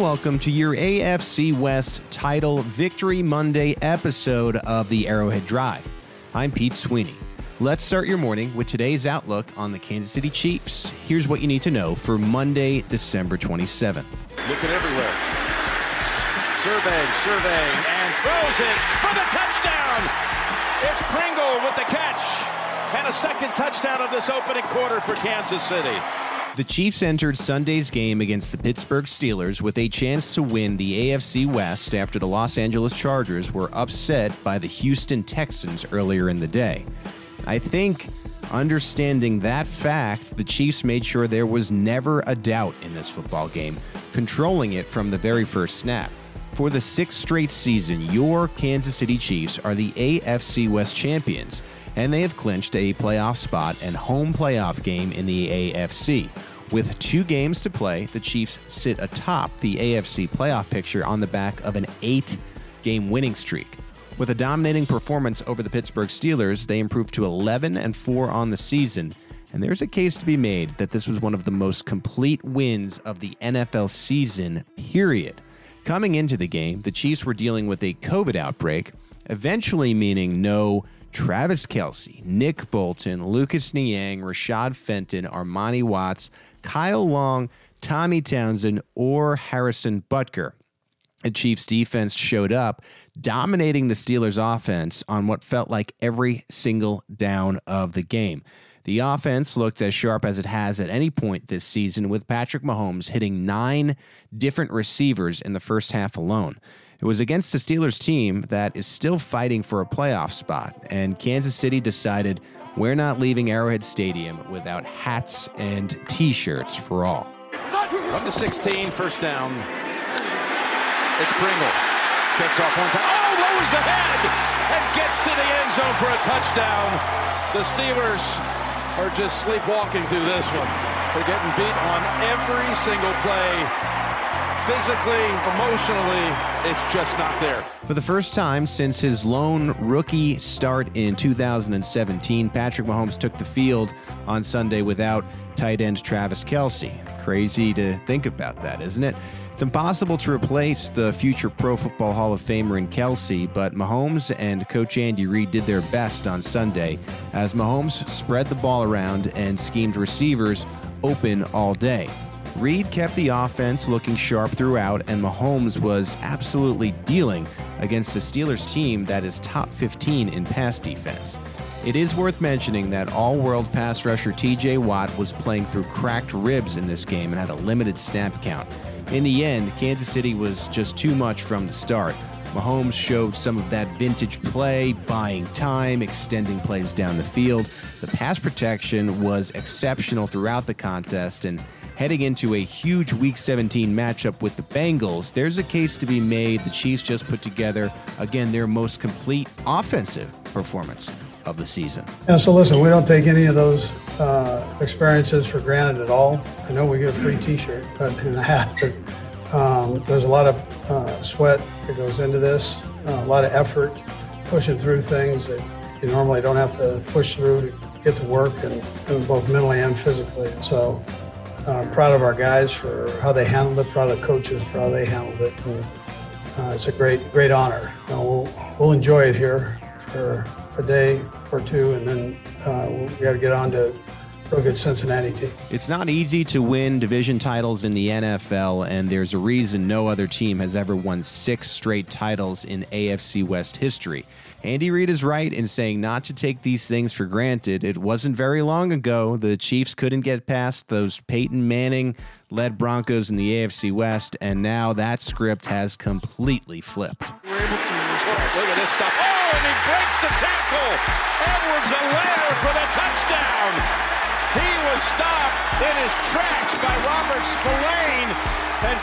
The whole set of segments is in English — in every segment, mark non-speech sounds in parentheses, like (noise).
and welcome to your AFC West Title Victory Monday episode of the Arrowhead Drive. I'm Pete Sweeney. Let's start your morning with today's outlook on the Kansas City Chiefs. Here's what you need to know for Monday, December 27th. Looking everywhere. Surveying, surveying, and throws it for the touchdown. It's Pringle with the catch. And a second touchdown of this opening quarter for Kansas City. The Chiefs entered Sunday's game against the Pittsburgh Steelers with a chance to win the AFC West after the Los Angeles Chargers were upset by the Houston Texans earlier in the day. I think understanding that fact, the Chiefs made sure there was never a doubt in this football game, controlling it from the very first snap. For the sixth straight season, your Kansas City Chiefs are the AFC West champions, and they have clinched a playoff spot and home playoff game in the AFC. With two games to play, the Chiefs sit atop the AFC playoff picture on the back of an eight game winning streak. With a dominating performance over the Pittsburgh Steelers, they improved to 11 and 4 on the season. And there's a case to be made that this was one of the most complete wins of the NFL season, period. Coming into the game, the Chiefs were dealing with a COVID outbreak, eventually meaning no Travis Kelce, Nick Bolton, Lucas Niang, Rashad Fenton, Armani Watts, Kyle Long, Tommy Townsend, or Harrison Butker. The Chiefs defense showed up, dominating the Steelers offense on what felt like every single down of the game. The offense looked as sharp as it has at any point this season, with Patrick Mahomes hitting nine different receivers in the first half alone. It was against the Steelers team that is still fighting for a playoff spot, and Kansas City decided we're not leaving Arrowhead Stadium without hats and t shirts for all. From the 16, first down. It's Pringle. Checks off one time. Oh, lowers the head and gets to the end zone for a touchdown. The Steelers are just sleepwalking through this one. They're getting beat on every single play. Physically, emotionally, it's just not there. For the first time since his lone rookie start in 2017, Patrick Mahomes took the field on Sunday without tight end Travis Kelce. Crazy to think about that, isn't it? It's impossible to replace the future Pro Football Hall of Famer in Kelce, but Mahomes and Coach Andy Reid did their best on Sunday as Mahomes spread the ball around and schemed receivers open all day. Reid kept the offense looking sharp throughout, and Mahomes was absolutely dealing against the Steelers team that is top 15 in pass defense. It is worth mentioning that all world pass rusher TJ Watt was playing through cracked ribs in this game and had a limited snap count. In the end, Kansas City was just too much from the start. Mahomes showed some of that vintage play, buying time, extending plays down the field. The pass protection was exceptional throughout the contest, and heading into a huge Week 17 matchup with the Bengals, there's a case to be made. The Chiefs just put together, again, their most complete offensive performance of the season. Yeah, so listen, we don't take any of those uh, experiences for granted at all. I know we get a free T-shirt and a hat, but um, there's a lot of uh, sweat that goes into this, uh, a lot of effort pushing through things that you normally don't have to push through to get to work, and, and both mentally and physically. And so, uh, proud of our guys for how they handled it. Proud of the coaches for how they handled it. And, uh, it's a great, great honor. You know, we'll, we'll enjoy it here for a day or two, and then uh, we got to get on to real good Cincinnati team. It's not easy to win division titles in the NFL, and there's a reason no other team has ever won six straight titles in AFC West history. Andy Reid is right in saying not to take these things for granted. It wasn't very long ago the Chiefs couldn't get past those Peyton Manning led Broncos in the AFC West, and now that script has completely flipped. We're able to Look at this stuff. Oh, and he breaks the tackle. Touchdown. He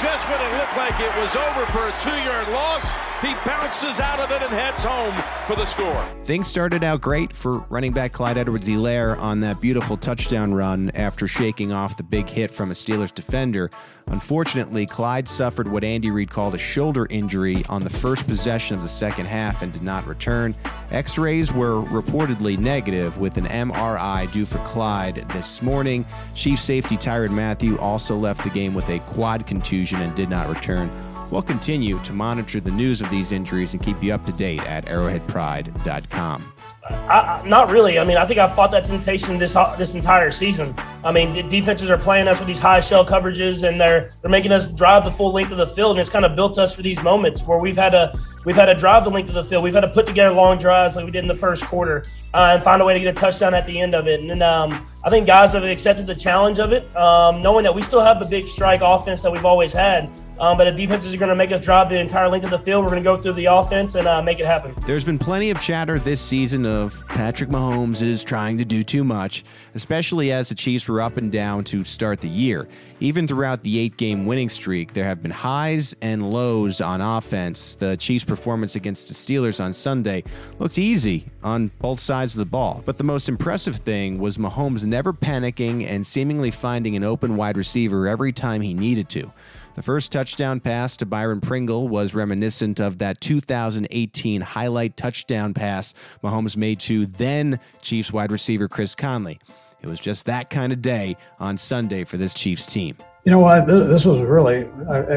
just when it looked like it was over for a two-yard loss, he bounces out of it and heads home for the score. Things started out great for running back Clyde Edwards-Helaire on that beautiful touchdown run after shaking off the big hit from a Steelers defender. Unfortunately, Clyde suffered what Andy Reid called a shoulder injury on the first possession of the second half and did not return. X rays were reportedly negative, with an MRI due for Clyde this morning. Chief safety Tyrann Mathieu also left the game with a quad contusion and did not return. We'll continue to monitor the news of these injuries and keep you up to date at arrowheadpride.com. I, not really. I mean, I think I've fought that temptation this this entire season. I mean, the defenses are playing us with these high shell coverages, and they're they're making us drive the full length of the field, and it's kind of built us for these moments where we've had to we've had to drive the length of the field. We've had to put together long drives like we did in the first quarter, uh, and find a way to get a touchdown at the end of it. And then um, I think guys have accepted the challenge of it, um, knowing that we still have the big strike offense that we've always had. Um, but if defenses are going to make us drive the entire length of the field, we're going to go through the offense and uh, make it happen. There's been plenty of chatter this season of Patrick Mahomes is trying to do too much, especially as the Chiefs were up and down to start the year. Even throughout the eight game winning streak, there have been highs and lows on offense. The Chiefs' performance against the Steelers on Sunday looked easy on both sides of the ball. But the most impressive thing was Mahomes never panicking and seemingly finding an open wide receiver every time he needed to. The first touchdown pass to Byron Pringle was reminiscent of that 2018 highlight touchdown pass Mahomes made to then Chiefs wide receiver Chris Conley. It was just that kind of day on Sunday for this Chiefs team. You know what? This was really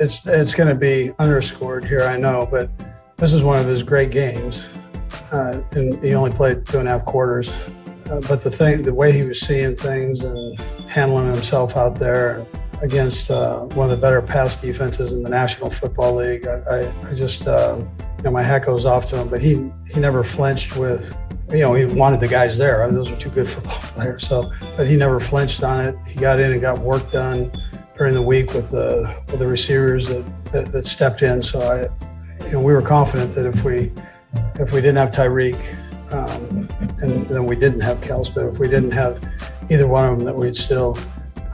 it's it's going to be underscored here, I know, but this is one of his great games, uh, and he only played two and a half quarters. Uh, but the thing, the way he was seeing things and handling himself out there, against uh, one of the better pass defenses in the National Football League. I, I, I just, uh, you know, my hat goes off to him, but he, he never flinched with, you know, he wanted the guys there. I mean, those are two good (laughs) football players. So, but he never flinched on it. He got in and got work done during the week with the, with the receivers that, that, that stepped in. So I, you know, we were confident that if we, if we didn't have Tyreek, um, and then we didn't have Kels, but if we didn't have either one of them, that we'd still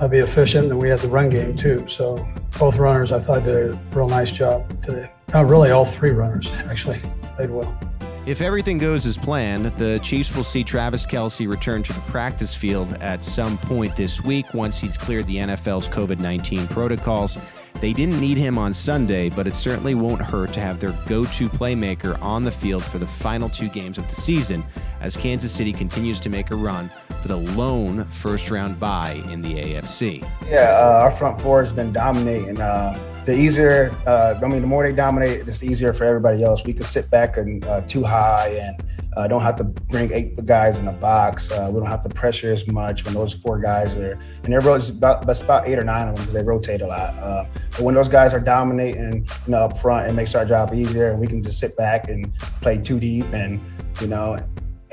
uh, be efficient. And we had the run game too. So both runners, I thought, did a real nice job today. Uh, really, all three runners actually played well. If everything goes as planned, the Chiefs will see Travis Kelce return to the practice field at some point this week once he's cleared the NFL's COVID 19 protocols. They didn't need him on Sunday, but it certainly won't hurt to have their go to playmaker on the field for the final two games of the season as Kansas City continues to make a run for the lone first round bye in the AFC. Yeah, uh, our front four has been dominating. Uh, the easier, uh, I mean, the more they dominate, it's easier for everybody else. We can sit back and uh, two high and uh, don't have to bring eight guys in the box. Uh, we don't have to pressure as much when those four guys are, and they're about, about eight or nine of them because they rotate a lot. But when those guys are dominating, you know, up front, it makes our job easier, and we can just sit back and play two deep and, you know,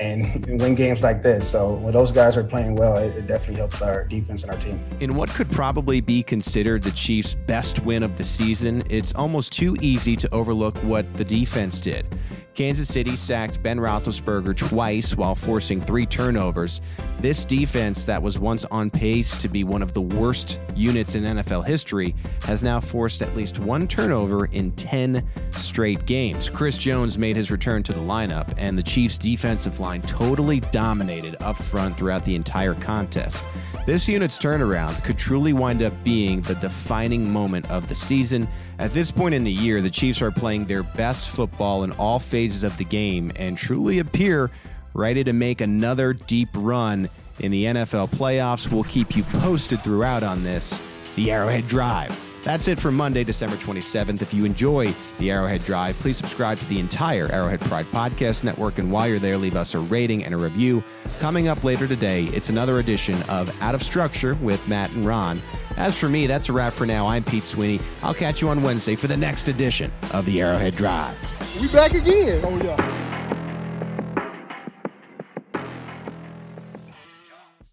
(laughs) and win games like this. So when those guys are playing well, it, it, definitely helps our defense and our team. In what could probably be considered the Chiefs' best win of the season, it's almost too easy to overlook what the defense did. Kansas City sacked Ben Roethlisberger twice while forcing three turnovers. This defense, that was once on pace to be one of the worst units in NFL history, has now forced at least one turnover in 10 straight games. Chris Jones made his return to the lineup, and the Chiefs' defensive line totally dominated up front throughout the entire contest. This unit's turnaround could truly wind up being the defining moment of the season. At this point in the year, the Chiefs are playing their best football in all phases of the game and truly appear ready to make another deep run in the NFL playoffs. We'll keep you posted throughout on this. The Arrowhead Drive. That's it for Monday, December 27th. If you enjoy the Arrowhead Drive, please subscribe to the entire Arrowhead Pride Podcast Network. And while you're there, leave us a rating and a review. Coming up later today, it's another edition of Out of Structure with Matt and Ron. As for me, that's a wrap for now. I'm Pete Sweeney. I'll catch you on Wednesday for the next edition of the Arrowhead Drive. We back again. Oh, yeah.